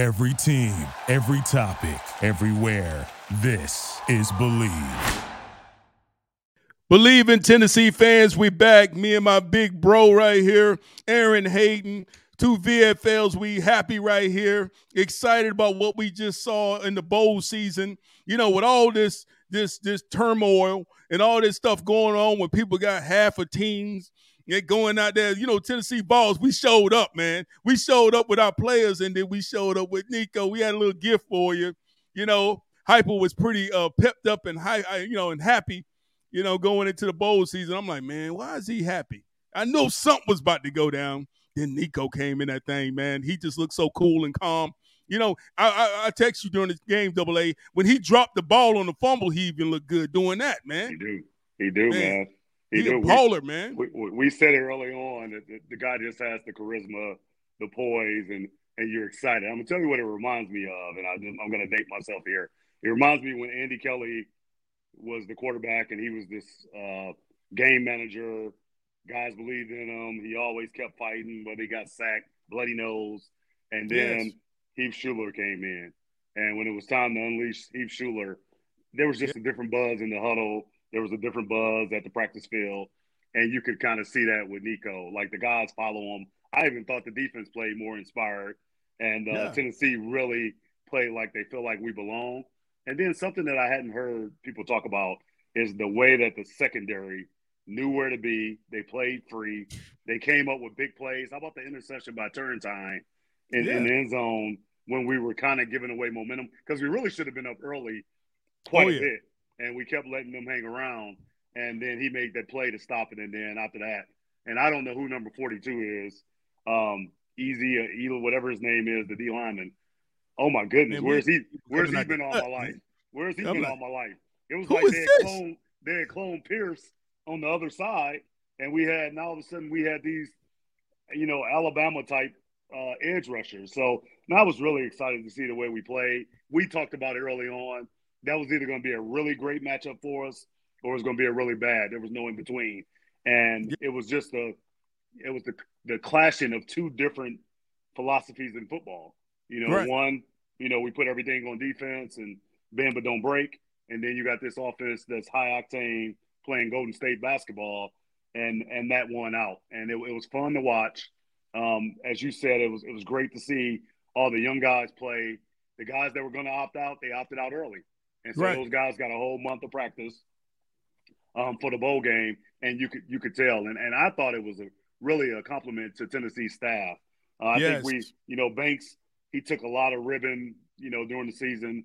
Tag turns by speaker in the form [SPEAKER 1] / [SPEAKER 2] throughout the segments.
[SPEAKER 1] Every team, every topic, everywhere. This is Believe.
[SPEAKER 2] Believe in Tennessee fans, we back. Me and my big bro right here, Aaron Hayden. Two VFLs, we happy right here. Excited about what we just saw in the bowl season. You know, with all this this this turmoil and all this stuff going on when people got half of teams Get going out there. You know, Tennessee Vols, we showed up, man. We showed up with our players, and then we showed up with Nico. We had a little gift for you. You know, Heupel was pretty uh pepped up and high, you know, and happy, you know, going into the bowl season. I'm like, man, why is he happy? I know something was about to go down. Then Nico came in that thing, man. He just looked so cool and calm. You know, I, I, I text you during the game, Double A. When he dropped the ball on the fumble, he even looked good doing that, man.
[SPEAKER 3] He do, he do, man. man.
[SPEAKER 2] He's a baller, man.
[SPEAKER 3] We, we, said it early on that the, the, guy just has the charisma, the poise, and and you're excited. I'm gonna tell you what it reminds me of, and I, am gonna date myself here. It reminds me when Andy Kelly was the quarterback, and he was this uh, game manager. Guys believed in him. He always kept fighting, whether he got sacked, bloody nose, and then yes. Heath Shuler came in. And when it was time to unleash Heath Shuler, there was just a different buzz in the huddle there was a different buzz at the practice field, and you could kind of see that with Nico. Like the guys follow him. I even thought the defense played more inspired, and uh, yeah. Tennessee really played like they feel like we belong. And then something that I hadn't heard people talk about is the way that the secondary knew where to be. They played free. They came up with big plays. How about the interception by Turrentine in, yeah. in the end zone when we were kind of giving away momentum? Because we really should have been up early quite oh, yeah. a bit and we kept letting them hang around. And then he made that play to stop it. And then after that, and I don't know who number 42 is, um, Easy, Ela, whatever his name is, the D lineman. Oh my goodness, where's he? Where's he been all my life? Where's he been all my life? It was like they had, cloned, they had cloned Pearce on the other side, and we had now all of a sudden we had these, you know, Alabama type uh, edge rushers. So I was really excited to see the way we played. We talked about it early on that was either going to be a really great matchup for us or it was going to be a really bad. There was no in between, and it was just a, it was the the clashing of two different philosophies in football. You know, right. one, you know, we put everything on defense and bend but don't break, and then you got this offense that's high octane playing Golden State basketball, and and that won out, and it, it was fun to watch. Um, as you said, it was it was great to see all the young guys play. The guys that were going to opt out, they opted out early. And so right. those guys got a whole month of practice um, for the bowl game, and you could you could tell. And and I thought it was a really a compliment to Tennessee staff. Uh, I yes. think we, you know, Banks he took a lot of ribbon, you know, during the season,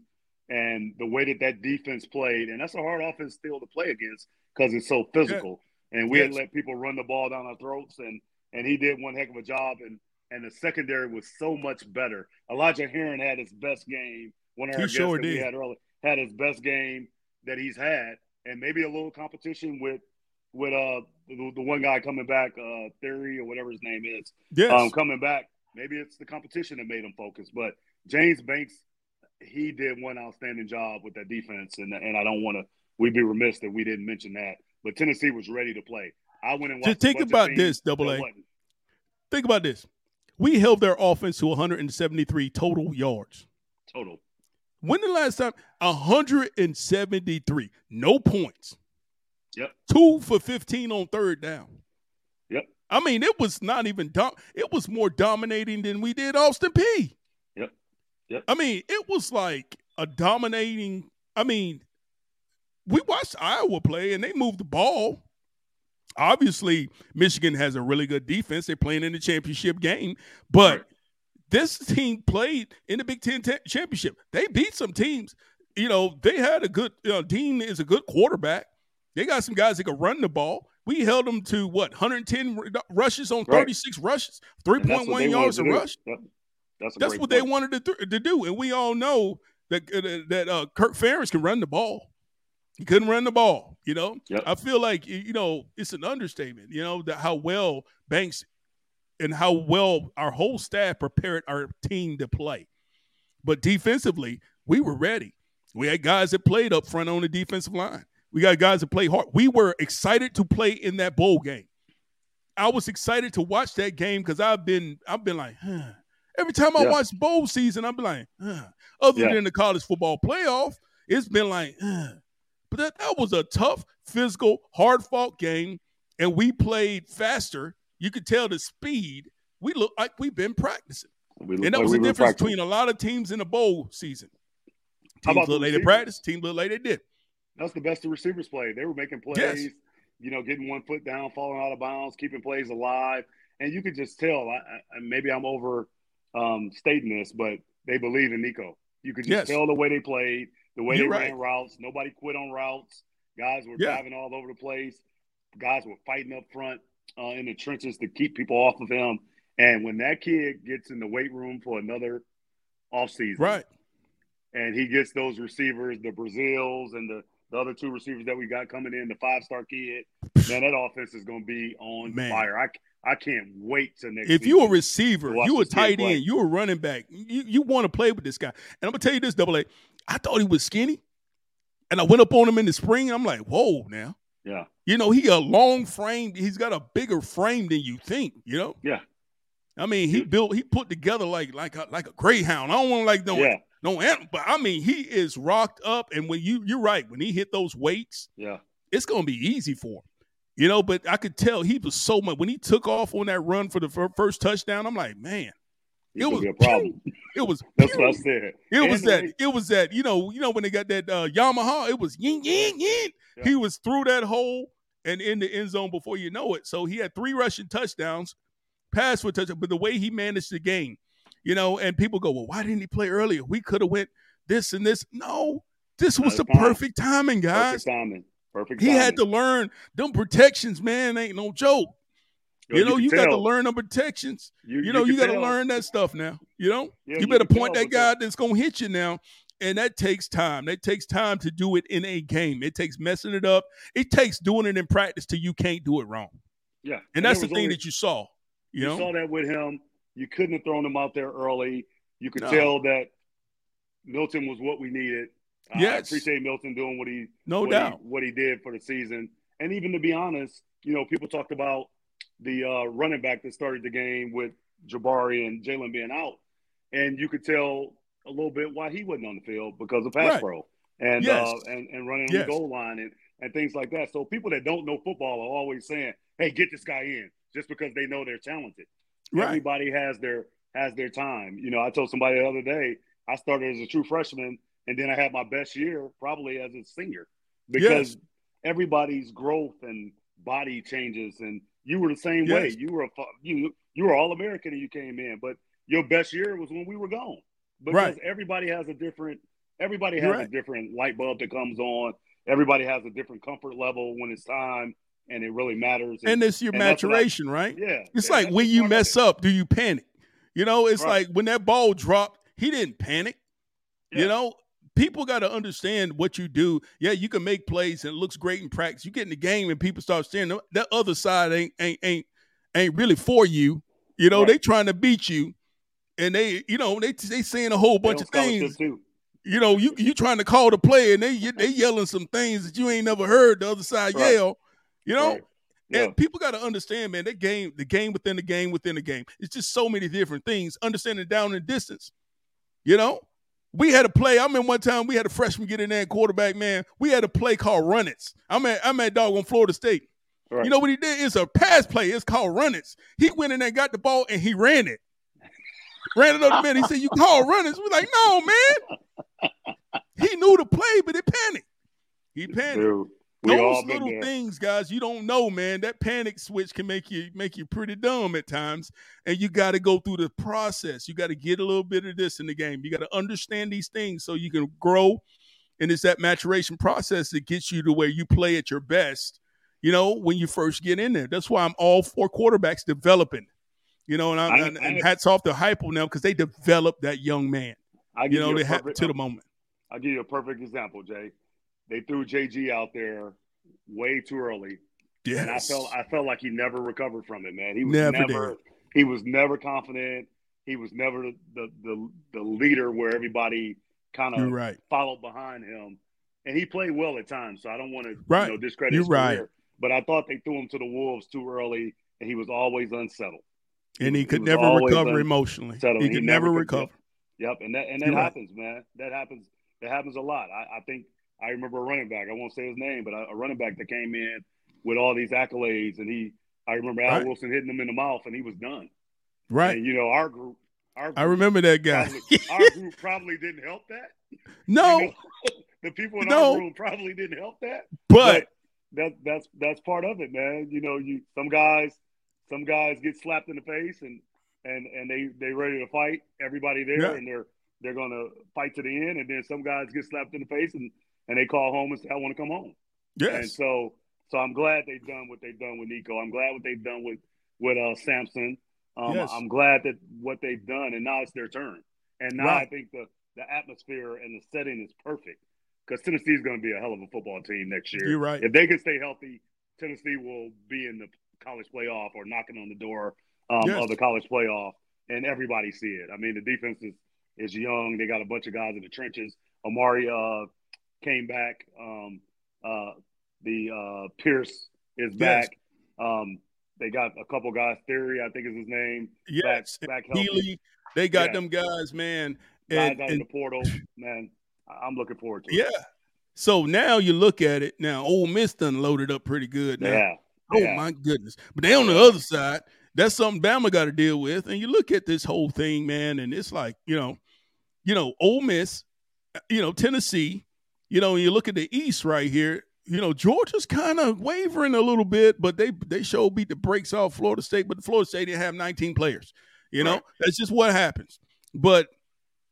[SPEAKER 3] and the way that that defense played, and that's a hard offense still to play against because it's so physical. Yeah. And we yes. had let people run the ball down our throats, and and he did one heck of a job. And and the secondary was so much better. Elijah Herron had his best game. One of our he guests sure that we had early had his best game that he's had, and maybe a little competition with with uh the, the one guy coming back, uh Theory or whatever his name is, yes. um, coming back. Maybe it's the competition that made him focus, but James Banks, he did one outstanding job with that defense, and and I don't want to. We'd be remiss that we didn't mention that. But Tennessee was ready to play. I went and watched.
[SPEAKER 2] Just think about this, Double A. Think about this. We held their offense to 173 total yards.
[SPEAKER 3] Total.
[SPEAKER 2] When the last time? 173. No points.
[SPEAKER 3] Yep.
[SPEAKER 2] Two for 15 on third down.
[SPEAKER 3] Yep.
[SPEAKER 2] I mean, it was not even dom- it was more dominating than we did Austin
[SPEAKER 3] Peay. Yep. Yep.
[SPEAKER 2] I mean, it was like a dominating. I mean, we watched Iowa play and they moved the ball. Obviously, Michigan has a really good defense. They're playing in the championship game, but right this team played in the Big Ten t- championship. They beat some teams. You know, they had a good you know, Dean is a good quarterback. They got some guys that could run the ball. We held them to what 110 rushes on 36 right. rushes, 3.1 yards a rush. Yep. That's, That's what point. they wanted to, th- to do, and we all know that uh, that uh, Kirk Ferentz can run the ball. He couldn't run the ball. You know,
[SPEAKER 3] yep.
[SPEAKER 2] I feel like you know it's an understatement. You know that how well Banks and how well our whole staff prepared our team to play. But defensively, we were ready. We had guys that played up front on the defensive line. We got guys that played hard. We were excited to play in that bowl game. I was excited to watch that game because I've been I've been like, huh. Every time I
[SPEAKER 3] Yeah.
[SPEAKER 2] watch bowl season, I'm like, "Ugh." other
[SPEAKER 3] Yeah.
[SPEAKER 2] than the college football playoff, it's been like, "Ugh." but that, that was a tough, physical, hard fought game, and we played faster. You could tell the speed. We look like we've been practicing,
[SPEAKER 3] We,
[SPEAKER 2] and that
[SPEAKER 3] like
[SPEAKER 2] was the difference
[SPEAKER 3] practicing.
[SPEAKER 2] between a lot of teams in the bowl season. Teams look like they practiced. Teams look like they did.
[SPEAKER 3] That's the best the receivers played. They were making plays,
[SPEAKER 2] Yes.
[SPEAKER 3] you know, getting one foot down, falling out of bounds, keeping plays alive, and you could just tell. I, I, maybe I'm over um, stating this, but they believe in Nico. You could just
[SPEAKER 2] Yes.
[SPEAKER 3] tell the way they played, the way
[SPEAKER 2] You're
[SPEAKER 3] they
[SPEAKER 2] right.
[SPEAKER 3] ran routes. Nobody quit on routes. Guys were
[SPEAKER 2] Yeah.
[SPEAKER 3] driving all over the place. Guys were fighting up front uh, in the trenches to keep people off of him. And when that kid gets in the weight room for another offseason,
[SPEAKER 2] Right.
[SPEAKER 3] and he gets those receivers, the Brazzells and the, the other two receivers that we got coming in, the five star kid, man, that offense is going to be on
[SPEAKER 2] Man.
[SPEAKER 3] fire. I, I can't wait to next.
[SPEAKER 2] If you a receiver, you a tight end, you a running back, you, you want to play with this guy. And I'm gonna tell you this, double A. I thought he was skinny, and I went up on him in the spring. I'm like, whoa, now.
[SPEAKER 3] yeah,
[SPEAKER 2] You know, he a long frame. He's got a bigger frame than you think. You know.
[SPEAKER 3] Yeah.
[SPEAKER 2] I mean, he built. He put together like like a, like a greyhound. I don't want like no
[SPEAKER 3] yeah,
[SPEAKER 2] no animal, but I mean, he is rocked up. And when you you're right, when he hit those weights,
[SPEAKER 3] yeah,
[SPEAKER 2] it's gonna be easy for him. You know, but I could tell he was so much when he took off on that run for the fir- first touchdown. I'm like, man, it
[SPEAKER 3] gonna
[SPEAKER 2] was
[SPEAKER 3] a problem.
[SPEAKER 2] it was
[SPEAKER 3] That's what I said.
[SPEAKER 2] It was
[SPEAKER 3] And the
[SPEAKER 2] that.
[SPEAKER 3] way-
[SPEAKER 2] It was that. You know. You know when they got that uh, Yamaha. It was yin yin yin.
[SPEAKER 3] Yeah.
[SPEAKER 2] He was through that hole and in the end zone before you know it. So he had three rushing touchdowns, pass for touchdown. But the way he managed the game, you know, and people go, well, why didn't he play earlier? We could have went this and this. No, this was the
[SPEAKER 3] time.
[SPEAKER 2] perfect timing, guys.
[SPEAKER 3] Perfect timing. Perfect.
[SPEAKER 2] He
[SPEAKER 3] timing.
[SPEAKER 2] had to learn them protections, man. Ain't no joke.
[SPEAKER 3] Yo,
[SPEAKER 2] You know, you got to learn them protections.
[SPEAKER 3] You,
[SPEAKER 2] You know, you, got to learn that stuff now. You know, you better point that guy that's gonna hit you now, and that takes time. That takes time to do it in a game. It takes messing it up. It takes doing it in practice till you can't do it wrong.
[SPEAKER 3] Yeah,
[SPEAKER 2] And
[SPEAKER 3] there
[SPEAKER 2] that's the thing
[SPEAKER 3] only-
[SPEAKER 2] that you saw. You
[SPEAKER 3] You
[SPEAKER 2] know,
[SPEAKER 3] saw that with him. You couldn't have thrown him out there early. You could
[SPEAKER 2] No.
[SPEAKER 3] tell that Milton was what we needed. I
[SPEAKER 2] Yes.
[SPEAKER 3] appreciate Milton doing what he
[SPEAKER 2] no
[SPEAKER 3] what
[SPEAKER 2] doubt.
[SPEAKER 3] he, what he did for the season. And even to be honest, you know, people talked about the uh, running back that started the game with Jabari and Jalen being out, and you could tell a little bit why he wasn't on the field because of pass
[SPEAKER 2] Right.
[SPEAKER 3] pro and
[SPEAKER 2] Yes.
[SPEAKER 3] uh, and and running on
[SPEAKER 2] Yes.
[SPEAKER 3] the goal line and and things like that. So people that don't know football are always saying, "Hey, get this guy in," just because they know they're talented.
[SPEAKER 2] Right.
[SPEAKER 3] Everybody has their has their time. You know, I told somebody the other day I started as a true freshman, and then I had my best year probably as a senior because everybody's growth and body changes. And you were the same way. You were a you you were all American and you came in, but your best year was when we were gone because
[SPEAKER 2] Right.
[SPEAKER 3] everybody has a different everybody has
[SPEAKER 2] You're
[SPEAKER 3] a different light bulb that comes on. Everybody has a different comfort level when it's time, and it really matters.
[SPEAKER 2] And it's your
[SPEAKER 3] and what I-
[SPEAKER 2] maturation, right?
[SPEAKER 3] yeah,
[SPEAKER 2] It's
[SPEAKER 3] yeah,
[SPEAKER 2] like when you mess up, do you panic? You know, it's
[SPEAKER 3] Right.
[SPEAKER 2] like when that ball dropped, he didn't panic. You know, people got to understand what you do. Yeah, you can make plays and it looks great in practice. You get in the game and people start saying "No, that other side ain't ain't ain't ain't really for you. You know,
[SPEAKER 3] Right.
[SPEAKER 2] they trying to beat you, and they you know they they saying a whole bunch of things.
[SPEAKER 3] too.
[SPEAKER 2] You know, you you trying to call the play and they they yelling some things that you ain't never heard the other side
[SPEAKER 3] Right.
[SPEAKER 2] yell. You know,
[SPEAKER 3] Right. Yeah.
[SPEAKER 2] and people got to understand, man, that game, the game within the game within the game. It's just so many different things. Understanding down and distance. You know, we had a play. I remember one time we had a freshman get in there, quarterback, man. We had a play called Run It's. I'm at I'm at dog on Florida State.
[SPEAKER 3] Right.
[SPEAKER 2] You know what he did? It's a pass play. It's called Run It's. He went in there, got the ball, and he ran it. Ran it up the man. He said, "You call runners?" We're like, "No, man." he knew the play, but he panicked. He panicked
[SPEAKER 3] Dude,
[SPEAKER 2] those little things, guys, you don't know, man. That panic switch can make you make you pretty dumb at times, and you got to go through the process. You got to get a little bit of this in the game. You got to understand these things so you can grow. And it's that maturation process that gets you to where you play at your best. You know, when you first get in there. That's why I'm all for quarterbacks developing. You know, and, I'm,
[SPEAKER 3] I-
[SPEAKER 2] and, and
[SPEAKER 3] I-
[SPEAKER 2] hats off to Heupel now because they develop that young man.
[SPEAKER 3] I
[SPEAKER 2] You know,
[SPEAKER 3] you
[SPEAKER 2] they
[SPEAKER 3] a
[SPEAKER 2] have
[SPEAKER 3] perfect,
[SPEAKER 2] to the moment.
[SPEAKER 3] I'll give you a perfect example, Jay. They threw JG out there way too early,
[SPEAKER 2] Yes.
[SPEAKER 3] and I felt I felt like he never recovered from it, man. He was
[SPEAKER 2] Never
[SPEAKER 3] never, he was never confident. He was never the the the, the leader where everybody kind of
[SPEAKER 2] right.
[SPEAKER 3] followed behind him, and he played well at times. So I don't want to
[SPEAKER 2] Right.
[SPEAKER 3] you know, discredit
[SPEAKER 2] You're
[SPEAKER 3] his
[SPEAKER 2] right.
[SPEAKER 3] career, but I thought they threw him to the wolves too early, and he was always unsettled.
[SPEAKER 2] And he, he could never recover emotionally. He, he could never, never recover.
[SPEAKER 3] Yep, and that and that You're happens, right. man. That happens. That happens a lot. I, I, think I remember a running back. I won't say his name, but a, a running back that came in with all these accolades, and he. I remember Al right. Wilson hitting him in the mouth, and he was done.
[SPEAKER 2] Right.
[SPEAKER 3] And you know our group. Our group
[SPEAKER 2] I remember that guy.
[SPEAKER 3] Probably, our group probably didn't help that.
[SPEAKER 2] No.
[SPEAKER 3] You know, the people in
[SPEAKER 2] no.
[SPEAKER 3] our room probably didn't help that.
[SPEAKER 2] But, but
[SPEAKER 3] that that's that's part of it, man. You know, you some guys some guys get slapped in the face and and and they they ready to fight everybody there yeah. and they're they're gonna fight to the end and then some guys get slapped in the face and and they call home and say I want to come home.
[SPEAKER 2] Yes.
[SPEAKER 3] And so so I'm glad they've done what they've done with Nico. I'm glad what they've done with with uh Samson. Um, yes. I'm glad that what they've done and now it's their turn. And now right. I think the the atmosphere and the setting is perfect because Tennessee is going to be a hell of a football team next year.
[SPEAKER 2] You're right.
[SPEAKER 3] If they can stay healthy, Tennessee will be in the college playoff or knocking on the door um, yes. of the college playoff, and everybody see it. I mean, the defense is is young. They got a bunch of guys in the trenches. Amari uh, came back. Um, uh, the uh, Pearce is back. Yes. Um, they got a couple guys. Theory, I think is his name.
[SPEAKER 2] Yes, back, back Healy. They got them guys, man.
[SPEAKER 3] Guys and, out and, the portal, man. I'm looking forward to
[SPEAKER 2] it. Yeah. So now you look at it. Now, Ole Miss done loaded up pretty good. Now.
[SPEAKER 3] Yeah.
[SPEAKER 2] Oh
[SPEAKER 3] yeah.
[SPEAKER 2] my goodness! But they on the other side. That's something Bama got to deal with. And you look at this whole thing, man, and it's like you know, you know, Ole Miss, uh, you know, Tennessee. You know, you look at the East right here. You know, Georgia's kind of wavering a little bit, but they they show beat the brakes off Florida State. But the Florida State didn't have 19 players. You know, right. that's just what happens. But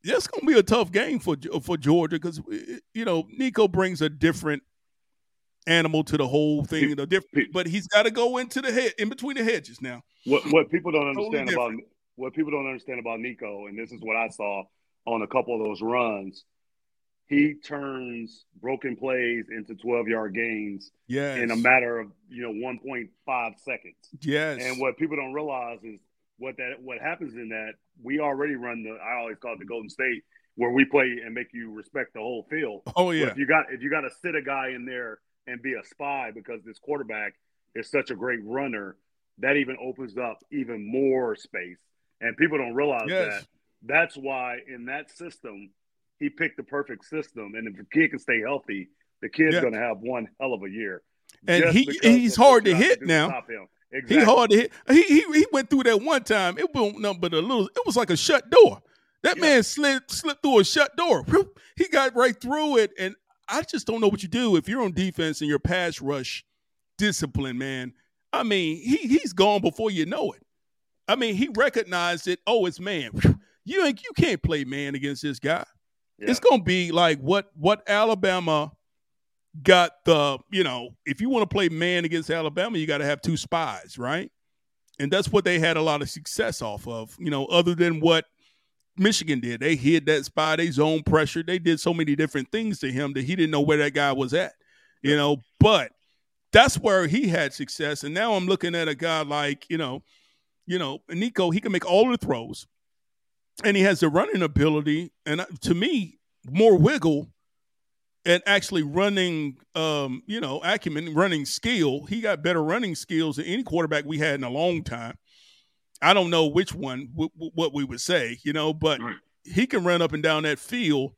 [SPEAKER 2] it's going to be a tough game for for Georgia because uh, uh, you know Nico brings a different animal to the whole thing. You know, different, but he's got to go into the head in between the hedges now.
[SPEAKER 3] What what people don't understand totally about what people don't understand about Nico, and this is what I saw on a couple of those runs. He turns broken plays into 12 yard gains
[SPEAKER 2] yes.
[SPEAKER 3] in a matter of you know 1.5 seconds.
[SPEAKER 2] Yes.
[SPEAKER 3] And what people don't realize is what that what happens in that we already run the I always call it the Golden State where we play and make you respect the whole field.
[SPEAKER 2] Oh yeah.
[SPEAKER 3] But if you got if you got to sit a guy in there and be a spy because this quarterback is such a great runner, that even opens up even more space. And people don't realize yes. that. That's why in that system, he picked the perfect system. And if the kid can stay healthy, the kid's yeah. going to have one hell of a year.
[SPEAKER 2] And he he's hard to hit now. Exactly. He hard to hit. He, he he went through that one time. It wasn't nothing but a little. It was like a shut door. That yeah. man slid slipped through a shut door. He got right through it, and I just don't know what you do if you're on defense and your pass rush discipline, man. I mean, he he's gone before you know it. I mean, he recognized it. Oh, it's man. You ain't you can't play man against this guy. Yeah. It's gonna be like what what Alabama got the, you know, if you want to play man against Alabama, you got to have two spies, right? And that's what they had a lot of success off of, you know, other than what Michigan did. They hid that spy, they zone pressure. They did so many different things to him that he didn't know where that guy was at, you know. But that's where he had success. And now I'm looking at a guy like, you know, you know, Nico, he can make all the throws and he has the running ability. And uh, to me, more wiggle and actually running, um, you know, acumen, running skill. He got better running skills than any quarterback we had in a long time. I don't know which one, w- w- what we would say, you know, but right. he can run up and down that field.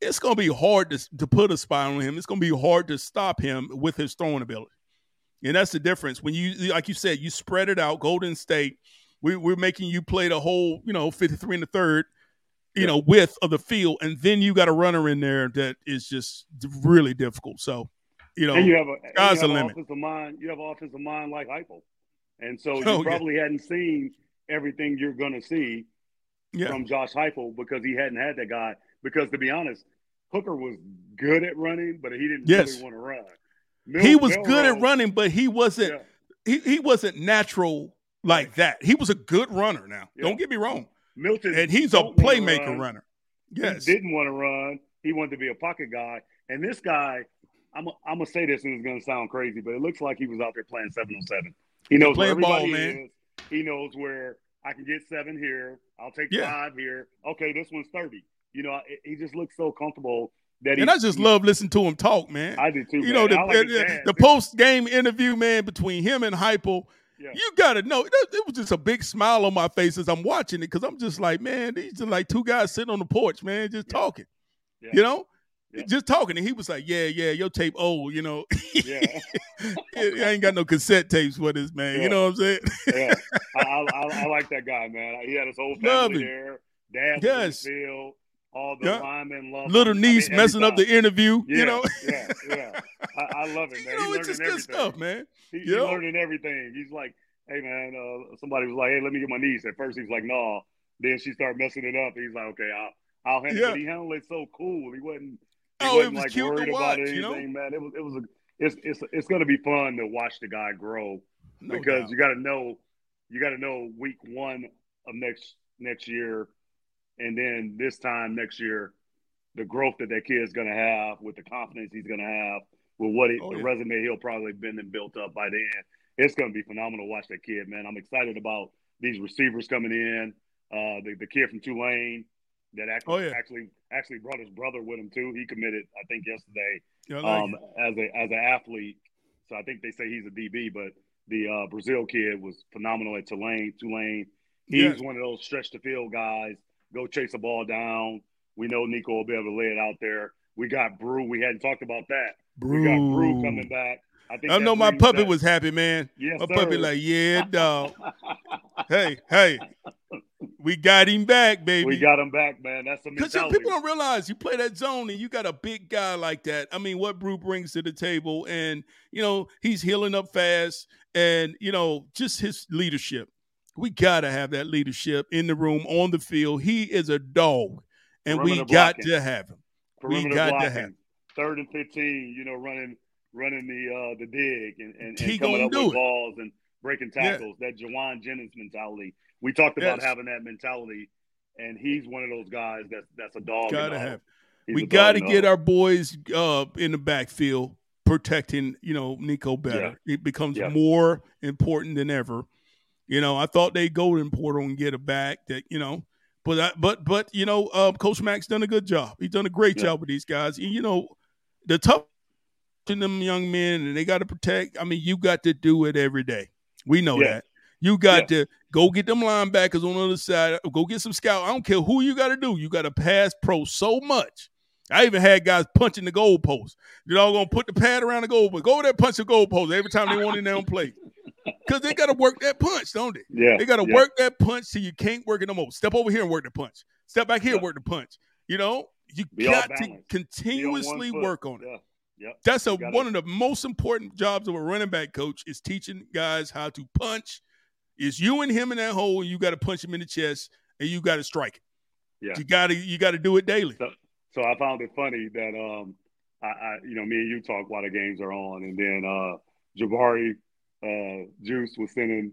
[SPEAKER 2] It's going to be hard to, to put a spy on him. It's going to be hard to stop him with his throwing ability. And that's the difference. When you, like you said, you spread it out. Golden State, we, we're making you play the whole, you know, 53 and the third you know, width of the field, and then you got a runner in there that is just really difficult. So, you know,
[SPEAKER 3] and you have a
[SPEAKER 2] sky's
[SPEAKER 3] the
[SPEAKER 2] limit.
[SPEAKER 3] Offensive mind, you have offensive mind like Heupel, and so you oh, probably yeah. hadn't seen everything you're going to see yeah. from Josh Heupel because he hadn't had that guy. Because to be honest, Hooker was good at running, but he didn't yes. really want to run.
[SPEAKER 2] Mil- he was good at running, but he wasn't. Yeah. He, he wasn't natural like that. He was a good runner. Now, don't get me wrong.
[SPEAKER 3] Milton
[SPEAKER 2] and he's a playmaker run. runner. Yes,
[SPEAKER 3] he didn't want to run. He wanted to be a pocket guy. And this guy, I'm I'm gonna say this, and it's gonna sound crazy, but it looks like he was out there playing seven on seven. He knows where everybody ball, is. He knows where I can get seven here. I'll take yeah. five here. Okay, this one's thirty. You know, he just looks so comfortable that.
[SPEAKER 2] And I just he, love listening to him talk, man.
[SPEAKER 3] I do too.
[SPEAKER 2] You man. know, the,
[SPEAKER 3] like
[SPEAKER 2] the, the post game interview, man, between him and Heupel,
[SPEAKER 3] Yeah.
[SPEAKER 2] You gotta know. It, it was just a big smile on my face as I'm watching it because I'm just like, man, these are like two guys sitting on the porch, man, just
[SPEAKER 3] Yeah.
[SPEAKER 2] talking.
[SPEAKER 3] Yeah.
[SPEAKER 2] You know,
[SPEAKER 3] Yeah.
[SPEAKER 2] just talking. And he was like, yeah, yeah, your tape old. You know,
[SPEAKER 3] Yeah.
[SPEAKER 2] I ain't got no cassette tapes for this, man.
[SPEAKER 3] Yeah.
[SPEAKER 2] You know what I'm saying?
[SPEAKER 3] yeah. I, I, I, like that guy, man. He had his whole family there. Dad
[SPEAKER 2] Yes.
[SPEAKER 3] field. All the
[SPEAKER 2] Yeah.
[SPEAKER 3] linemen love
[SPEAKER 2] Little
[SPEAKER 3] him. I mean,
[SPEAKER 2] niece messing up the interview.
[SPEAKER 3] Yeah,
[SPEAKER 2] You know,
[SPEAKER 3] yeah, yeah. I, I love it, man.
[SPEAKER 2] you know,
[SPEAKER 3] He's
[SPEAKER 2] it's just
[SPEAKER 3] learning
[SPEAKER 2] good
[SPEAKER 3] everything.
[SPEAKER 2] stuff, man.
[SPEAKER 3] He, he's learning everything. He's like, hey, man, uh, somebody was like, hey, let me get my niece. At first, he was like, no. Then she started messing it up. He's like, okay, I'll, I'll handle it. He handled it so cool. He wasn't,
[SPEAKER 2] Oh, it
[SPEAKER 3] wasn't
[SPEAKER 2] was
[SPEAKER 3] like
[SPEAKER 2] cute to
[SPEAKER 3] worried about
[SPEAKER 2] watch,
[SPEAKER 3] anything,
[SPEAKER 2] you know?
[SPEAKER 3] man. It was, it was a, it's, it's, it's going to be fun to watch the guy grow
[SPEAKER 2] No
[SPEAKER 3] because
[SPEAKER 2] doubt.
[SPEAKER 3] you got to know, you got to know week one of next next year, and then this time next year, the growth that that kid's going to have with the confidence he's going to have with what he,
[SPEAKER 2] Oh,
[SPEAKER 3] the
[SPEAKER 2] yeah.
[SPEAKER 3] resume he'll probably been and built up by then. It's going to be phenomenal to watch that kid, man. I'm excited about these receivers coming in. Uh, the, the kid from Tulane that actually,
[SPEAKER 2] Oh, yeah.
[SPEAKER 3] actually actually brought his brother with him too. He committed, I think, yesterday
[SPEAKER 2] Yeah, like
[SPEAKER 3] um, as a as an athlete. So I think they say he's a DB, but the uh, Brazzell kid was phenomenal at Tulane. Tulane, he's
[SPEAKER 2] Yeah.
[SPEAKER 3] one of those stretch the field guys. Go chase the ball down. We know Nico will be able to lay it out there. We got Brew. We hadn't talked about that. We got Brew
[SPEAKER 2] Brew.
[SPEAKER 3] coming back. I think
[SPEAKER 2] I know my puppy
[SPEAKER 3] that-
[SPEAKER 2] was happy, man.
[SPEAKER 3] Yes,
[SPEAKER 2] My
[SPEAKER 3] sir.
[SPEAKER 2] puppy like, yeah, dog. hey, hey, we got him back, baby.
[SPEAKER 3] we got him back, man. That's the
[SPEAKER 2] Because people don't realize you play that zone and you got a big guy like that. I mean, what Brew brings to the table, and you know he's healing up fast, and you know just his leadership. We gotta have that leadership in the room, on the field. He is a dog, and we got
[SPEAKER 3] blocking.
[SPEAKER 2] to have him.
[SPEAKER 3] perimeter
[SPEAKER 2] got to
[SPEAKER 3] blocking,
[SPEAKER 2] have-
[SPEAKER 3] third and fifteen. You know, running running the uh, the dig and, and,
[SPEAKER 2] He
[SPEAKER 3] and coming up
[SPEAKER 2] do
[SPEAKER 3] with
[SPEAKER 2] it.
[SPEAKER 3] balls and breaking
[SPEAKER 2] Yeah.
[SPEAKER 3] tackles. That Jauan Jennings mentality. We talked about
[SPEAKER 2] Yes.
[SPEAKER 3] having that mentality, and he's one of those guys that's that's a dog.
[SPEAKER 2] Gotta have.
[SPEAKER 3] He's
[SPEAKER 2] we got to get our boys uh, in the backfield protecting, you know, Nico better. It becomes
[SPEAKER 3] Yeah.
[SPEAKER 2] more important than ever. You know, I thought they'd go to Portal and get a back that, you know, but I, but but you know, uh, Coach Mack's done a good job. He's done a great
[SPEAKER 3] Yeah.
[SPEAKER 2] job with these guys. And, you know, the tough to them young men and they got to protect. I mean, you got to do it every day. We know
[SPEAKER 3] Yeah.
[SPEAKER 2] that. You got to go get them linebackers on the other side. Go get some scout. I don't care who you got to do. You got to pass pro so much. I even had guys punching the goalpost. They're all gonna put the pad around the goal, but go over there, punch the goalpost every time they want in their own play. Because they got to work that punch, don't they?
[SPEAKER 3] Yeah,
[SPEAKER 2] They got to
[SPEAKER 3] yeah.
[SPEAKER 2] work that punch till you can't work it no more. Step over here and work the punch. Step back here,
[SPEAKER 3] Yeah.
[SPEAKER 2] work the punch. You know, you
[SPEAKER 3] Be
[SPEAKER 2] got to.
[SPEAKER 3] On
[SPEAKER 2] continuously work on it.
[SPEAKER 3] Yeah. Yep.
[SPEAKER 2] That's a,
[SPEAKER 3] gotta-
[SPEAKER 2] one of the most important jobs of a running back coach is teaching guys how to punch. It's you and him in that hole, and you got to punch him in the chest, and you got to strike it.
[SPEAKER 3] Yeah.
[SPEAKER 2] You got to you got to do it daily.
[SPEAKER 3] So, so I found it funny that um, I, I you know me and you talk while the games are on, and then uh, Jabari uh, Juice was sending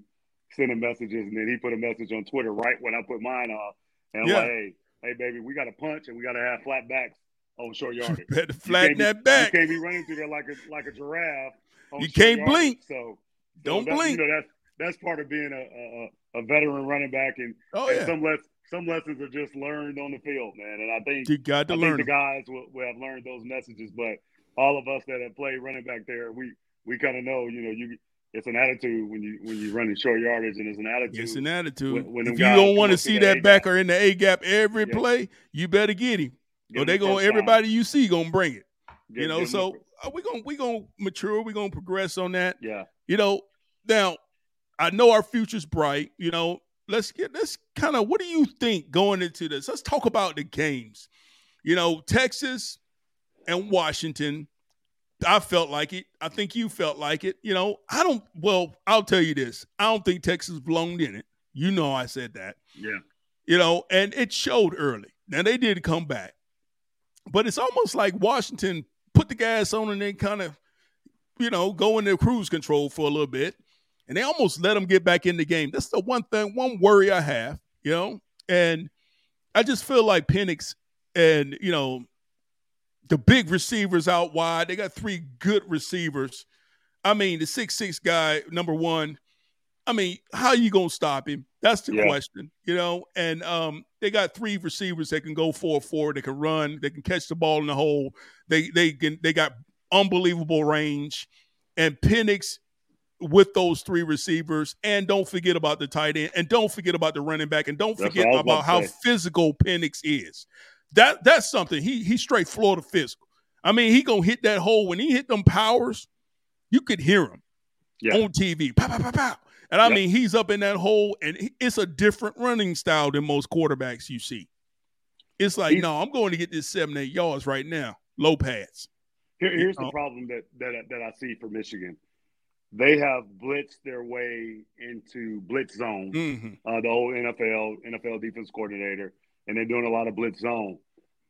[SPEAKER 3] sending messages, and then he put a message on Twitter right when I put mine on, and I'm
[SPEAKER 2] Yeah.
[SPEAKER 3] like, hey, hey, baby, we got to punch and we got to have flat backs on short yardage.
[SPEAKER 2] better
[SPEAKER 3] You
[SPEAKER 2] flatten
[SPEAKER 3] can't be-
[SPEAKER 2] that back.
[SPEAKER 3] You can't be running through there like a like a giraffe.
[SPEAKER 2] You can't
[SPEAKER 3] yardage.
[SPEAKER 2] blink.
[SPEAKER 3] So, so
[SPEAKER 2] Don't
[SPEAKER 3] that-
[SPEAKER 2] blink.
[SPEAKER 3] You know that's that's part of being a a, a veteran running back, and,
[SPEAKER 2] Oh
[SPEAKER 3] and
[SPEAKER 2] yeah,
[SPEAKER 3] some less some lessons are just learned on the field, man. And I think
[SPEAKER 2] you got to
[SPEAKER 3] I
[SPEAKER 2] learn.
[SPEAKER 3] the guys will, will have learned those messages, but all of us that have played running back there, we we kind of know, you know, you it's an attitude when you when you're running short yardage, and it's an attitude.
[SPEAKER 2] It's an attitude.
[SPEAKER 3] when- when
[SPEAKER 2] if you don't want to see that
[SPEAKER 3] A-gap.
[SPEAKER 2] back or in the A gap every
[SPEAKER 3] Yeah.
[SPEAKER 2] play, you better get him.
[SPEAKER 3] Give
[SPEAKER 2] Or they
[SPEAKER 3] them
[SPEAKER 2] going
[SPEAKER 3] first down.
[SPEAKER 2] everybody you see gonna bring it.
[SPEAKER 3] Give-
[SPEAKER 2] you know, so
[SPEAKER 3] the-
[SPEAKER 2] uh, we gonna we gonna mature. We gonna progress on that.
[SPEAKER 3] yeah,
[SPEAKER 2] You know, now I know our future's bright. You know, let's get let's kind of what do you think going into this? Let's talk about the games. You know, Texas and Washington. I felt like it. I think you felt like it. You know, I don't. Well, I'll tell you this. I don't think Texas belonged in it. You know, I said that.
[SPEAKER 3] yeah,
[SPEAKER 2] You know, and it showed early. Now they did come back, but it's almost like Washington put the gas on and then kind of, you know, go into cruise control for a little bit, and they almost let them get back in the game. That's the one thing, one worry I have. You know, and I just feel like Penix and you know the big receivers out wide. They got three good receivers. I mean, the six six guy, number one. I mean, how you gonna stop him? That's the
[SPEAKER 3] Yeah.
[SPEAKER 2] question, you know. And um, they got three receivers that can go four four. They can run. They can catch the ball in the hole. They they can they got unbelievable range. And Penix, with those three receivers, and don't forget about the tight end, and don't forget about the running back, and don't
[SPEAKER 3] That's
[SPEAKER 2] forget
[SPEAKER 3] what I was
[SPEAKER 2] about
[SPEAKER 3] about
[SPEAKER 2] how
[SPEAKER 3] say.
[SPEAKER 2] physical Penix is. That that's something. He he's straight Florida physical. I mean, he gonna hit that hole when he hit them powers. You could hear him
[SPEAKER 3] Yeah.
[SPEAKER 2] on TV. Pow, pow, pow, pow. And I
[SPEAKER 3] Yep.
[SPEAKER 2] mean, he's up in that hole, and it's a different running style than most quarterbacks you see. It's like,
[SPEAKER 3] He's-
[SPEAKER 2] no, I'm going to get this seven, eight yards right now. Low pads.
[SPEAKER 3] Here, here's
[SPEAKER 2] Oh.
[SPEAKER 3] the problem that, that that I see for Michigan. They have blitzed their way into blitz zone.
[SPEAKER 2] hmm
[SPEAKER 3] uh, the old NFL NFL defense coordinator, and they're doing a lot of blitz zone.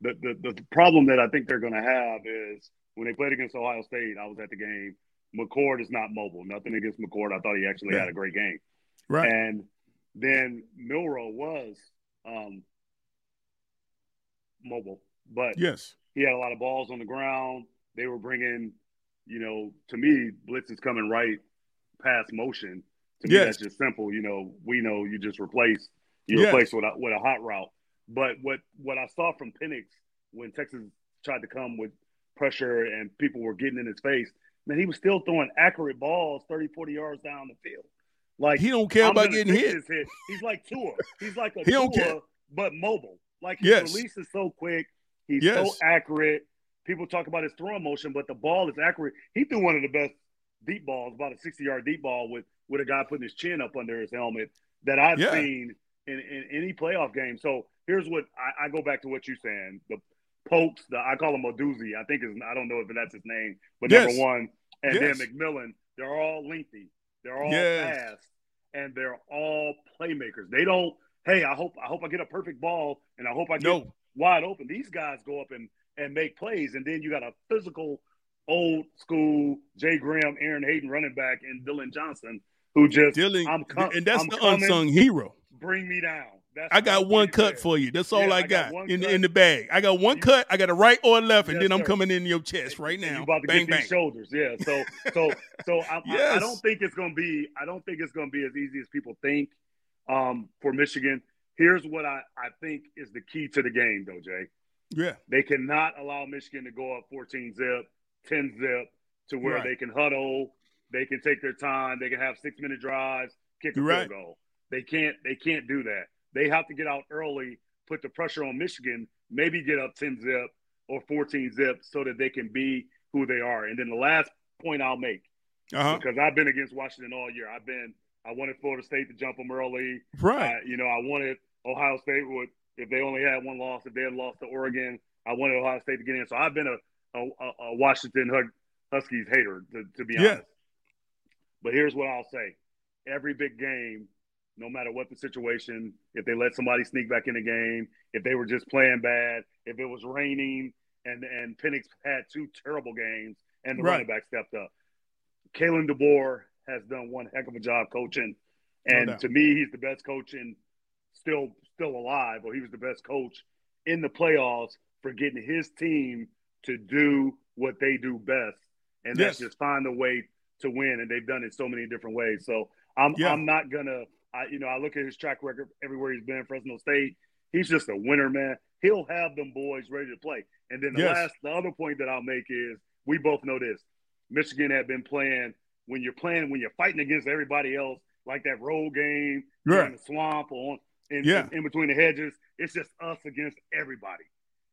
[SPEAKER 3] The, the the problem that I think they're going to have is when they played against Ohio State. I was at the game. McCord is not mobile. Nothing against McCord. I thought he actually
[SPEAKER 2] Yeah.
[SPEAKER 3] had a great game.
[SPEAKER 2] Right.
[SPEAKER 3] And then Milroe was um, mobile, but
[SPEAKER 2] yes.
[SPEAKER 3] he had a lot of balls on the ground. They were bringing, you know, to me, blitz is coming right past motion. To me,
[SPEAKER 2] Yes.
[SPEAKER 3] that's just simple. You know, we know you just replace you
[SPEAKER 2] Yes.
[SPEAKER 3] replace with a with a hot route. But what what I saw from Penix when Texas tried to come with pressure and people were getting in his face, man, he was still throwing accurate balls 30, 40 yards down the field. Like
[SPEAKER 2] He don't care
[SPEAKER 3] I'm
[SPEAKER 2] about getting hit.
[SPEAKER 3] hit. He's like Tua. He's like a
[SPEAKER 2] He don't
[SPEAKER 3] Tua,
[SPEAKER 2] care.
[SPEAKER 3] but mobile. Like his
[SPEAKER 2] Yes.
[SPEAKER 3] release is so quick. He's
[SPEAKER 2] Yes.
[SPEAKER 3] so accurate. People talk about his throwing motion, but the ball is accurate. He threw one of the best deep balls, about a 60 yard deep ball with, with a guy putting his chin up under his helmet that I've
[SPEAKER 2] Yeah.
[SPEAKER 3] seen in, in any playoff game. So here's what I, I go back to what you're saying. The Pokes, the I call him Oduzzi. I think is I don't know if that's his name, but
[SPEAKER 2] Yes.
[SPEAKER 3] number one. And
[SPEAKER 2] Yes.
[SPEAKER 3] then McMillan, they're all lengthy. They're all
[SPEAKER 2] Yes.
[SPEAKER 3] fast and they're all playmakers. They don't, hey, I hope I hope I get a perfect ball and I hope I get
[SPEAKER 2] No.
[SPEAKER 3] wide open. These guys go up and and make plays, and then you got a physical, old school Jay Graham, Aaron Hayden running back, and Dillon Johnson who just
[SPEAKER 2] Dillon,
[SPEAKER 3] I'm com-
[SPEAKER 2] and that's
[SPEAKER 3] I'm
[SPEAKER 2] the
[SPEAKER 3] coming,
[SPEAKER 2] unsung hero.
[SPEAKER 3] Bring me down. That's
[SPEAKER 2] I got one cut
[SPEAKER 3] said.
[SPEAKER 2] for you. That's all
[SPEAKER 3] Yeah,
[SPEAKER 2] I
[SPEAKER 3] I got
[SPEAKER 2] got, in,
[SPEAKER 3] cut.
[SPEAKER 2] in the bag. I got one
[SPEAKER 3] You-
[SPEAKER 2] cut. I got a right or a left, and then I'm
[SPEAKER 3] sir.
[SPEAKER 2] coming in your chest right now.
[SPEAKER 3] You about to
[SPEAKER 2] bang
[SPEAKER 3] get
[SPEAKER 2] bang.
[SPEAKER 3] these shoulders, yeah. So, so, so I, I, I don't think it's going to be. I don't think it's to be as easy as people think um, for Michigan. Here's what I, I think is the key to the game, though, Jay.
[SPEAKER 2] Yeah.
[SPEAKER 3] They cannot allow Michigan to go up 14 zip, 10 zip to where
[SPEAKER 2] Right.
[SPEAKER 3] they can huddle, they can take their time, they can have six minute drives, kick a field
[SPEAKER 2] right.
[SPEAKER 3] goal. They can't. They can't do that. They have to get out early, put the pressure on Michigan, maybe get up 10 zip or 14 zip so that they can be who they are. And then the last point I'll make
[SPEAKER 2] Uh huh.
[SPEAKER 3] because I've been against Washington all year. I've been. I wanted Florida State to jump them early.
[SPEAKER 2] Right.
[SPEAKER 3] I, you know, I wanted Ohio State would if they only had one loss. If they had lost to Oregon, I wanted Ohio State to get in. So I've been a a, a Washington Huskies hater to, to be
[SPEAKER 2] Yeah.
[SPEAKER 3] honest. But here's what I'll say: every big game, no matter what the situation, if they let somebody sneak back in the game, if they were just playing bad, if it was raining, and and Penix had two terrible games, and the
[SPEAKER 2] Right.
[SPEAKER 3] running back stepped up. Kalen DeBoer has done one heck of a job coaching, and
[SPEAKER 2] doubt.
[SPEAKER 3] to me, he's the best coach in still still alive, or he was the best coach in the playoffs for getting his team to do what they do best, and that's just find a way to win. And they've done it so many different ways. So I'm
[SPEAKER 2] Yeah.
[SPEAKER 3] I'm not gonna, I you know, I look at his track record everywhere he's been, Fresno State. He's just a winner, man. He'll have them boys ready to play. And then the
[SPEAKER 2] Yes.
[SPEAKER 3] last, the other point that I'll make is we both know this. Michigan had been playing when you're playing when you're fighting against everybody else, like that road game you're in the swamp or on, in,
[SPEAKER 2] Yeah.
[SPEAKER 3] in between the hedges. It's just us against everybody,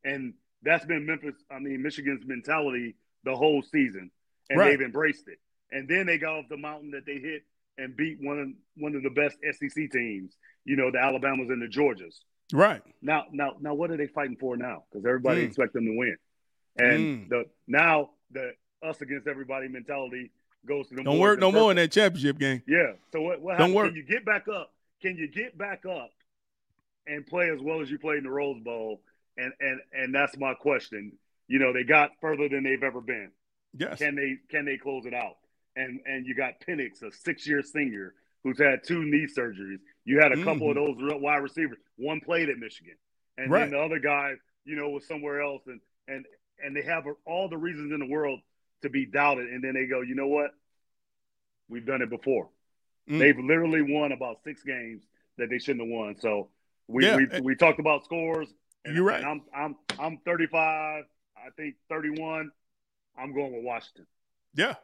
[SPEAKER 3] and that's been Memphis. I mean, Michigan's mentality the whole season, and
[SPEAKER 2] Right.
[SPEAKER 3] they've embraced it. And then they got off the mountain that they hit and beat one of one of the best SEC teams. You know, the Alabamas and the Georgias.
[SPEAKER 2] Right.
[SPEAKER 3] Now, now, now, what are they fighting for now? Because everybody
[SPEAKER 2] Mm.
[SPEAKER 3] expects them to win, and
[SPEAKER 2] Mm.
[SPEAKER 3] the now the us against everybody mentality goes to the
[SPEAKER 2] Don't work no more in that championship game.
[SPEAKER 3] yeah. So what, what
[SPEAKER 2] Don't
[SPEAKER 3] happens?
[SPEAKER 2] work.
[SPEAKER 3] Can you get back up? Can you get back up and play as well as you played in the Rose Bowl? And and and that's my question. You know, they got further than they've ever been.
[SPEAKER 2] Yes.
[SPEAKER 3] Can they can they close it out? And and you got Penix, a six year senior who's had two knee surgeries. You had a couple of those real wide receivers. One played at Michigan, and
[SPEAKER 2] Mm-hmm. Right.
[SPEAKER 3] then the other guy, you know, was somewhere else. And and and they have all the reasons in the world to be doubted. And then they go, you know what? We've done it before.
[SPEAKER 2] Mm.
[SPEAKER 3] They've literally won about six games that they shouldn't have won. So we
[SPEAKER 2] Yeah.
[SPEAKER 3] we, we talked about scores. And,
[SPEAKER 2] You're right.
[SPEAKER 3] and I'm I'm I'm 35. I think 31. I'm going with Washington.
[SPEAKER 2] Yeah.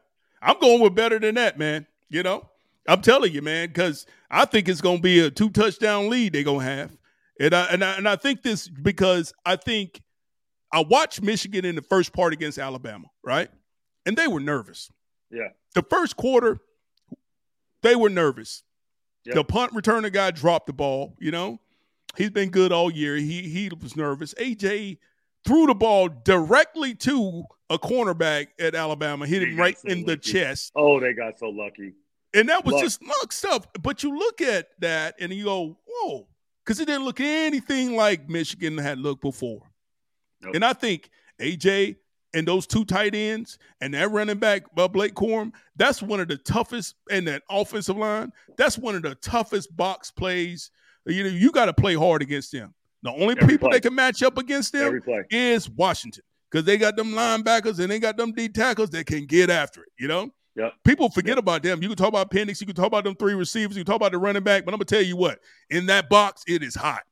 [SPEAKER 2] I'm going with better than that, man. You know, I'm telling you, man, because I think it's going to be a two touchdown lead they're going to have. And I, and I, and I think this because I think I watched Michigan in the first part against Alabama, right? And they were nervous.
[SPEAKER 3] Yeah.
[SPEAKER 2] The first quarter, they were nervous.
[SPEAKER 3] Yep.
[SPEAKER 2] The punt returner guy dropped the ball, you know? He's been good all year. He he was nervous. AJ threw the ball directly to a cornerback at Alabama, hit him right
[SPEAKER 3] so
[SPEAKER 2] in the chest.
[SPEAKER 3] Oh, they got so lucky.
[SPEAKER 2] And that was
[SPEAKER 3] Luck.
[SPEAKER 2] just luck stuff. But you look at that and you go, whoa, because it didn't look anything like Michigan had looked before.
[SPEAKER 3] Nope.
[SPEAKER 2] And I think AJ and those two tight ends and that running back, uh, Blake Corum, that's one of the toughest, and that offensive line, that's one of the toughest box plays. You know, you got to play hard against them. The only
[SPEAKER 3] Every
[SPEAKER 2] people
[SPEAKER 3] play.
[SPEAKER 2] that can match up against them is Washington because they got them linebackers and they got them D tackles that can get after it. You know,
[SPEAKER 3] Yep.
[SPEAKER 2] people forget about them. You can talk about Penix, you can talk about them three receivers, you can talk about the running back, but I'm gonna tell you what, in that box, it is hot.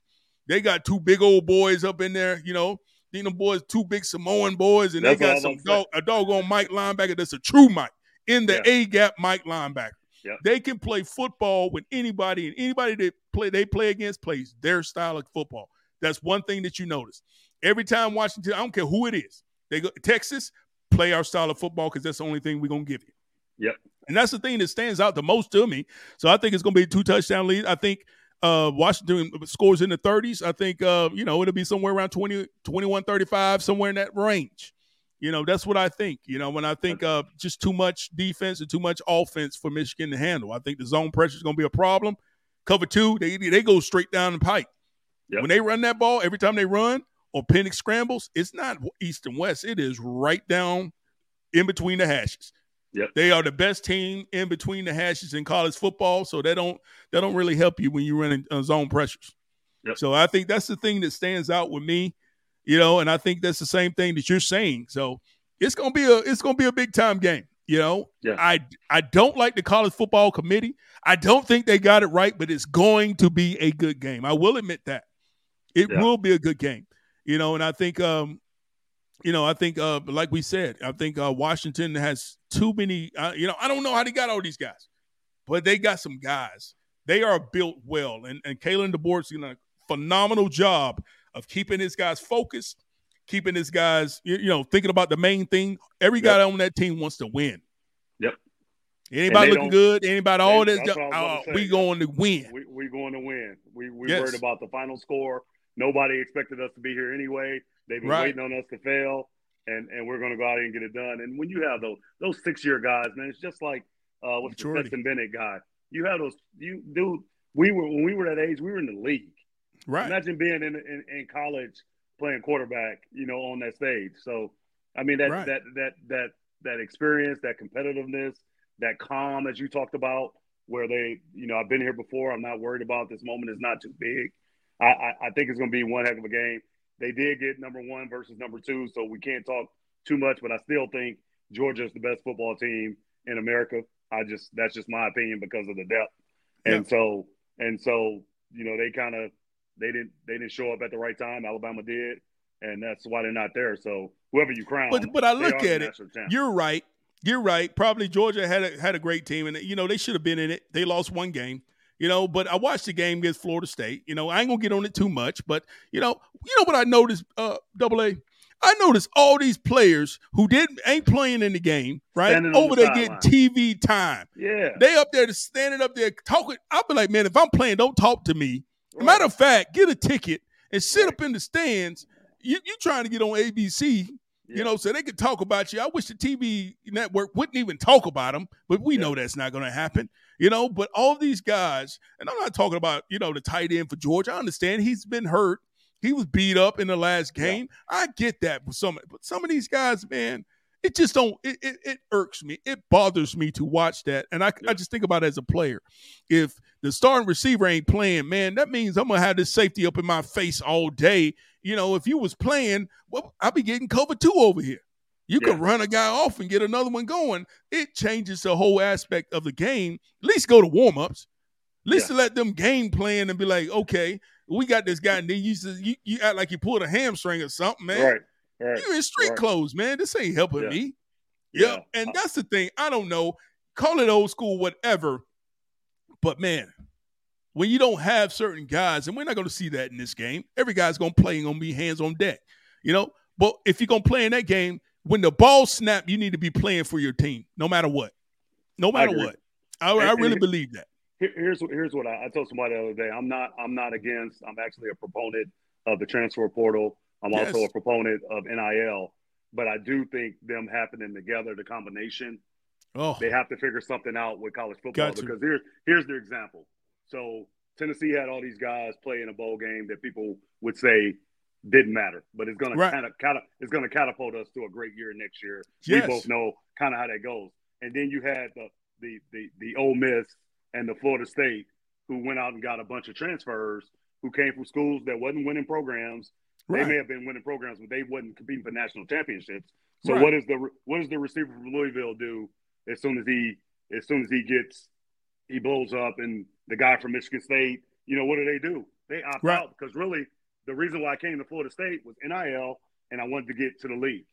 [SPEAKER 2] They got two big old boys up in there. You know, these them boys, two big Samoan boys, and
[SPEAKER 3] That's
[SPEAKER 2] they got some
[SPEAKER 3] about to say.
[SPEAKER 2] dog, a doggone Mike linebacker that's a true Mike in the
[SPEAKER 3] Yeah.
[SPEAKER 2] A gap Mike linebacker.
[SPEAKER 3] Yep.
[SPEAKER 2] They can play football with anybody, and anybody that play they play against plays their style of football. That's one thing that you notice. Every time Washington, I don't care who it is, they go Texas play our style of football because that's the only thing we're gonna give you.
[SPEAKER 3] Yep.
[SPEAKER 2] And that's the thing that stands out the most to me. So I think it's gonna be a two touchdown lead. I think uh Washington scores in the 30s. I think uh, you know, it'll be somewhere around 20, 21, 35, somewhere in that range. You know, that's what I think. You know, when I think uh just too much defense and too much offense for Michigan to handle. I think the zone pressure is gonna be a problem. Cover two, they they go straight down the pipe.
[SPEAKER 3] Yep.
[SPEAKER 2] When they run that ball, every time they run or Penix scrambles, it's not east and west. It is right down in between the hashes.
[SPEAKER 3] Yep.
[SPEAKER 2] They are the best team in between the hashes in college football, so they don't they don't really help you when you're running uh, zone pressures.
[SPEAKER 3] Yep.
[SPEAKER 2] So I think that's the thing that stands out with me, you know, and I think that's the same thing that you're saying. So it's gonna be a it's gonna be a big time game. You know,
[SPEAKER 3] Yeah.
[SPEAKER 2] I I don't like the college football committee. I don't think they got it right, but it's going to be a good game. I will admit that it
[SPEAKER 3] Yeah.
[SPEAKER 2] will be a good game. You know, and I think um, you know, I think uh, like we said, I think uh, Washington has too many. Uh, you know, I don't know how they got all these guys, but they got some guys. They are built well, and and Kalen DeBoer's doing a phenomenal job of keeping his guys focused, keeping his guys, you, you know, thinking about the main thing. Every guy on that team wants to win.
[SPEAKER 3] Yep.
[SPEAKER 2] Anybody looking good? Anybody all this?
[SPEAKER 3] that's what I was about
[SPEAKER 2] Uh, we going to win.
[SPEAKER 3] We we going to win. We we
[SPEAKER 2] Yes.
[SPEAKER 3] worried about the final score. Nobody expected us to be here anyway. They've been
[SPEAKER 2] Right.
[SPEAKER 3] waiting on us to fail, and and we're going to go out and get it done. And when you have those those six year guys, man, it's just like uh, what's the
[SPEAKER 2] Maturity.
[SPEAKER 3] Stetson Bennett guy. You have those. You dude. We were when we were that age. We were in the league.
[SPEAKER 2] Right.
[SPEAKER 3] Imagine being in, in in college playing quarterback. You know, on that stage. So, I mean that
[SPEAKER 2] Right.
[SPEAKER 3] that that that that experience, that competitiveness, that calm as you talked about, where they, you know, I've been here before. I'm not worried about this moment. is not too big. I, I, I think it's going to be one heck of a game. They did get number one versus number two, so we can't talk too much. But I still think Georgia is the best football team in America. I just that's just my opinion because of the depth. And so and so you know they kind of they didn't they didn't show up at the right time. Alabama did, and that's why they're not there. So whoever you crown,
[SPEAKER 2] But but I look at it. You're right. You're right. Probably Georgia had a, had a great team, and you know they should have been in it. They lost one game, you know. But I watched the game against Florida State. You know, I ain't gonna get on it too much, but you know, you know what I noticed, uh, Double A. I noticed all these players who didn't ain't playing in the game, right?
[SPEAKER 3] Standing
[SPEAKER 2] Over
[SPEAKER 3] the
[SPEAKER 2] there getting
[SPEAKER 3] sideline.
[SPEAKER 2] TV time.
[SPEAKER 3] yeah,
[SPEAKER 2] They up there just standing up there talking. I'll be like, man, if I'm playing, don't talk to me.
[SPEAKER 3] Right.
[SPEAKER 2] Matter of fact, get a ticket and sit
[SPEAKER 3] Right.
[SPEAKER 2] up in the stands. You you trying to get on ABC,
[SPEAKER 3] Yeah.
[SPEAKER 2] you know, so they could talk about you. I wish the TV network wouldn't even talk about them, but we
[SPEAKER 3] Yeah.
[SPEAKER 2] know that's not going to happen, you know. But all these guys, and I'm not talking about you know the tight end for Georgia. I understand he's been hurt. He was beat up in the last
[SPEAKER 3] Yeah.
[SPEAKER 2] game. I get that, but some but some of these guys, man, it just don't. It, it, it irks me. It bothers me to watch that, and I
[SPEAKER 3] Yeah.
[SPEAKER 2] I just think about it as a player. If the starting receiver ain't playing, man, that means I'm gonna have this safety up in my face all day. You know, if you was playing, well, I'll be getting cover two over here. You
[SPEAKER 3] Yeah.
[SPEAKER 2] could run a guy off and get another one going. It changes the whole aspect of the game. At least go to warm ups. At least
[SPEAKER 3] Yeah.
[SPEAKER 2] to let them game plan and be like, okay, we got this guy, and then you, you you act like you pulled a hamstring or something, man.
[SPEAKER 3] right, right.
[SPEAKER 2] You in street
[SPEAKER 3] right.
[SPEAKER 2] clothes, man. This ain't helping
[SPEAKER 3] Yeah.
[SPEAKER 2] me.
[SPEAKER 3] Yeah.
[SPEAKER 2] Yep. And uh, that's the thing. I don't know. call it old school, whatever. But man, when you don't have certain guys, and we're not going to see that in this game, every guy's going to play and going to be hands on deck, you know. But if you're going to play in that game, when the ball snap, you need to be playing for your team, no matter what, no matter I what. I, I really believe that.
[SPEAKER 3] Here's here's what I, I told somebody the other day. I'm not I'm not against. I'm actually a proponent of the transfer portal. I'm yes. also a proponent of NIL, but I do think them happening together, the combination, oh. they have to figure something out with college football because here's here's their example. So Tennessee had all these guys play in a bowl game that people would say didn't matter, but it's going right. to kind of kind of it's going to catapult us to a great year next year. Yes. We both know kind of how that goes. And then you had the the the the Ole Miss and the Florida State who went out and got a bunch of transfers who came from schools that wasn't winning programs. Right. They may have been winning programs, but they wasn't competing for national championships. So right. what is the what does the receiver from Louisville do as soon as he as soon as he gets he blows up and the guy from Michigan State, you know, what do they do? They opt right. out because really the reason why I came to Florida State was NIL and I wanted to get to the league.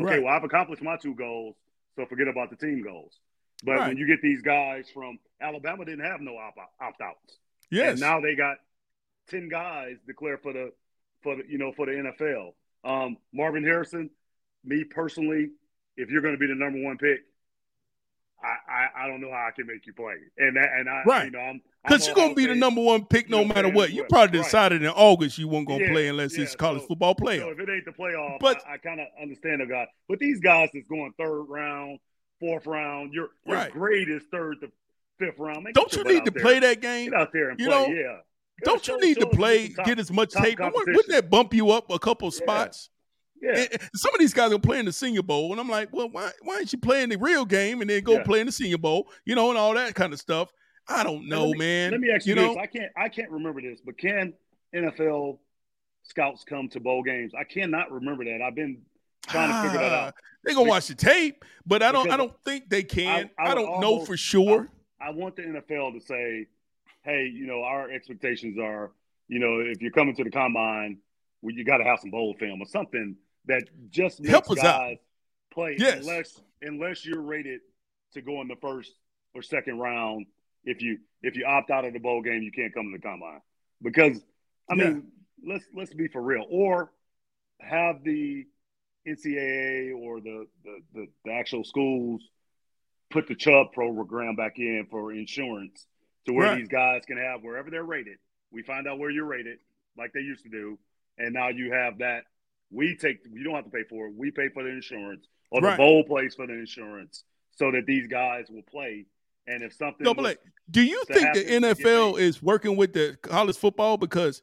[SPEAKER 3] Okay, well I've accomplished my two goals, so forget about the team goals. But when you get these guys from Alabama, didn't have no opt outs. Yes. And now they got ten guys declare for the for the you know for the NFL. Um, Marvin Harrison, me personally, if you're going to be the number one pick, I, I, I don't know how I can make you play. And that, and I right. you know I'm
[SPEAKER 2] because you're gonna be the number one pick no matter what. You probably decided right. in August you weren't gonna yeah, play unless yeah. it's college so, football playoff. So
[SPEAKER 3] if it ain't the playoff, but I, I kind of understand the guy. But these guys that's going third round, fourth round, your your right. grade is third to fifth round.
[SPEAKER 2] Make don't you need to there. play that game?
[SPEAKER 3] Get out there and
[SPEAKER 2] you
[SPEAKER 3] play.
[SPEAKER 2] Know,
[SPEAKER 3] yeah.
[SPEAKER 2] Don't you need to play, top, get as much tape? Wouldn't that bump you up a couple spots?
[SPEAKER 3] Yeah.
[SPEAKER 2] some of these guys are playing the Senior Bowl, and I'm like, well, why why aren't you playing the real game and then go yeah. play in the Senior Bowl? You know, and all that kind of stuff. I don't know,
[SPEAKER 3] let
[SPEAKER 2] me, man.
[SPEAKER 3] Let me ask you, you this: know? I can't I can't remember this, but can NFL scouts come to bowl games? I cannot remember that. I've been trying to figure that ah, out.
[SPEAKER 2] They're gonna watch the tape, but I don't. I don't think they can. I, I, I don't know for sure.
[SPEAKER 3] I, I want the NFL to say, "Hey, you know, our expectations are, you know, if you're coming to the combine, well, you got to have some bowl film or something that just makes Help us guys out. play yes. unless unless you're rated to go in the first or second round. If you if you opt out of the bowl game, you can't come to the combine because I mean, let's let's be for real. Or have the NCAA or the, the, the, the actual schools put the Chubb program back in for insurance to where right. these guys can have wherever they're rated. We find out where you're rated, like they used to do, and now you have that. We take you don't have to pay for it. We pay for the insurance, or right. the bowl pays for the insurance, so that these guys will play. And if something,
[SPEAKER 2] no, but do you think the NFL is working with the college football? Because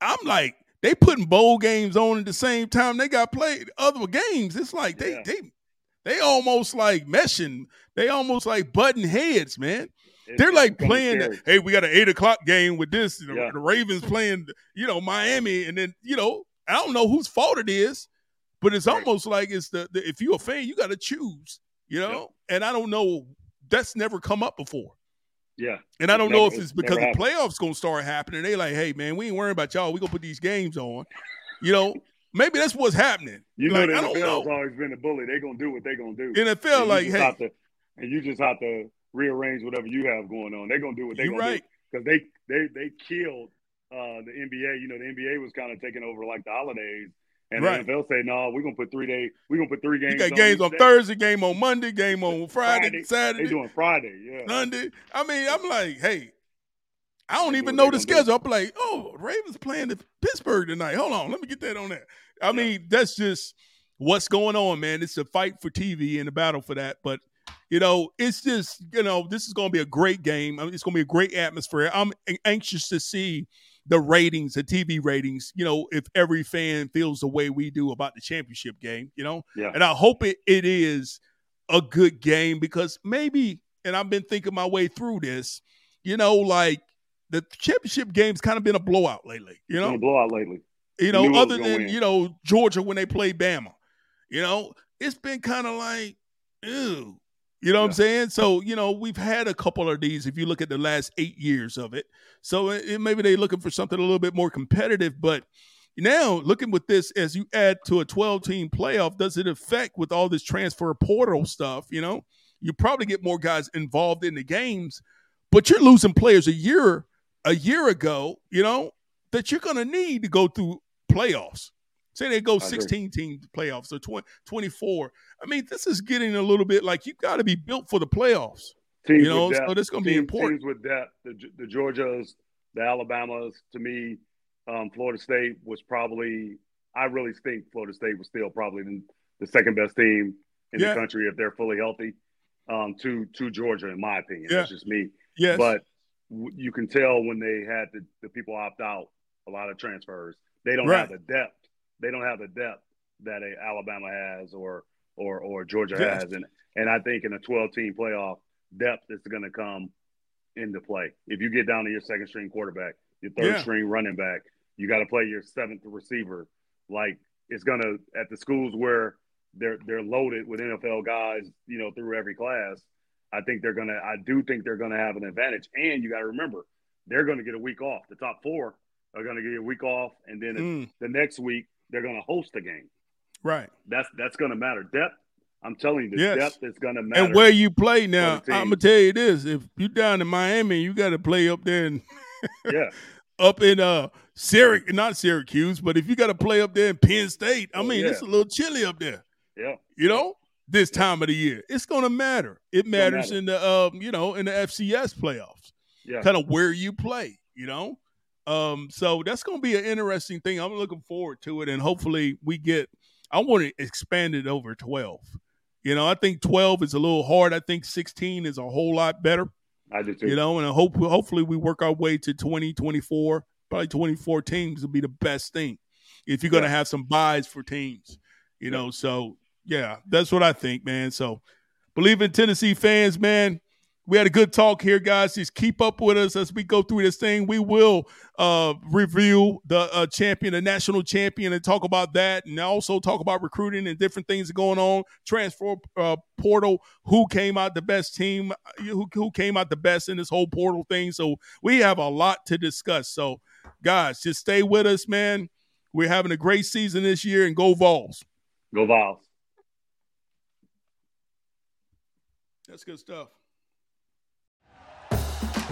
[SPEAKER 2] I'm like, they putting bowl games on at the same time they got played other games. It's like they yeah. they they almost like meshing. They almost like button heads, man. It's They're like playing. Hey, we got an eight o'clock game with this. The, yeah. the, Ravens playing, you know, Miami, and then you know, I don't know whose fault it is, but it's right. almost like it's the, the if you're a fan, you got to choose, you know. Yep. And I don't know. That's never come up before.
[SPEAKER 3] Yeah.
[SPEAKER 2] And I don't never, know if it's because the playoffs gonna start happening. They like, hey man, we ain't worrying about y'all. We gonna put these games on. You know, maybe that's what's happening.
[SPEAKER 3] You like, know, the NFL's always been a bully. They gonna do what they gonna do.
[SPEAKER 2] NFL like, hey,
[SPEAKER 3] to, and you just have to rearrange whatever you have going on. They're gonna do what they're gonna right. do because they they they killed uh, the NBA. You know, the NBA was kind of taking over like the holidays and right. the NFL say, no, we're gonna put three days. We're gonna put three games.
[SPEAKER 2] You got
[SPEAKER 3] on
[SPEAKER 2] games on day. Thursday, game on Monday, game on Friday, Friday, Saturday.
[SPEAKER 3] They doing Friday, yeah.
[SPEAKER 2] Sunday. I mean, I'm like, hey, I don't even know the schedule. I'm like, oh, Ravens playing in Pittsburgh tonight. Hold on, let me get that on that. I yeah. mean, that's just what's going on, man. It's a fight for TV and a battle for that. But you know, it's just you know, this is going to be a great game. I mean, it's going to be a great atmosphere. I'm anxious to see the ratings, the TV ratings, you know, if every fan feels the way we do about the championship game, you know?
[SPEAKER 3] Yeah.
[SPEAKER 2] And I hope it, it is a good game because maybe, and I've been thinking my way through this, you know, like the championship game's kind of been a blowout lately, you know?
[SPEAKER 3] blowout lately.
[SPEAKER 2] You know, other than, you know, Georgia when they played Bama. You know, it's been kind of like, ew, you know yeah. what I'm saying? So, you know, we've had a couple of these if you look at the last eight years of it. So it, it, maybe they're looking for something a little bit more competitive. But now, looking with this, as you add to a 12 team playoff, does it affect with all this transfer portal stuff? You know, You probably get more guys involved in the games, but you're losing players a year a year ago, you know, that you're going to need to go through playoffs. Say they go 16 team playoffs or 20, 24. I mean, this is getting a little bit like you've got to be built for the playoffs. Teams you know, so this going to be important.
[SPEAKER 3] Teams with depth, the, the Georgias, the Alabamas, to me, um, Florida State was probably, I really think Florida State was still probably the, the second best team in yeah. the country if they're fully healthy um, to, to Georgia, in my opinion. Yeah. That's just me.
[SPEAKER 2] Yes.
[SPEAKER 3] But w- you can tell when they had the, the people opt out, a lot of transfers, they don't right. have the depth. They don't have the depth that a Alabama has or or or Georgia has. And and I think in a 12 team playoff, depth is going to come into play. If you get down to your second string quarterback, your third yeah. string running back, you got to play your seventh receiver. Like it's going to at the schools where they're they're loaded with NFL guys, you know, through every class. I think they're gonna. I do think they're gonna have an advantage. And you got to remember, they're going to get a week off. The top four are going to get a week off, and then mm. the next week they're going to host a game.
[SPEAKER 2] Right.
[SPEAKER 3] That's that's going to matter. Depth I'm telling you, the yes. depth is going to matter.
[SPEAKER 2] And where you play now, I'm gonna tell you this: if you down in Miami, you got to play up there, and
[SPEAKER 3] yeah,
[SPEAKER 2] up in uh Syracuse, not Syracuse, but if you got to play up there in Penn State, I oh, mean, yeah. it's a little chilly up there.
[SPEAKER 3] Yeah,
[SPEAKER 2] you know, this time of the year, it's gonna matter. It matters matter. in the um, you know, in the FCS playoffs.
[SPEAKER 3] Yeah,
[SPEAKER 2] kind of where you play. You know, um, so that's gonna be an interesting thing. I'm looking forward to it, and hopefully we get. I want to expand it over twelve. You know, I think 12 is a little hard. I think 16 is a whole lot better.
[SPEAKER 3] I do too.
[SPEAKER 2] You know, and I hope hopefully we work our way to 20, 24, probably 24 teams would be the best thing if you're going to have some byes for teams. You know, so yeah, that's what I think, man. So believe in Tennessee fans, man we had a good talk here, guys. Just keep up with us as we go through this thing. We will uh, review the uh, champion, the national champion, and talk about that, and also talk about recruiting and different things going on. Transfer uh, portal, who came out the best team, who, who came out the best in this whole portal thing. So we have a lot to discuss. So, guys, just stay with us, man. We're having a great season this year, and go Vols.
[SPEAKER 3] Go Vols.
[SPEAKER 2] That's good stuff.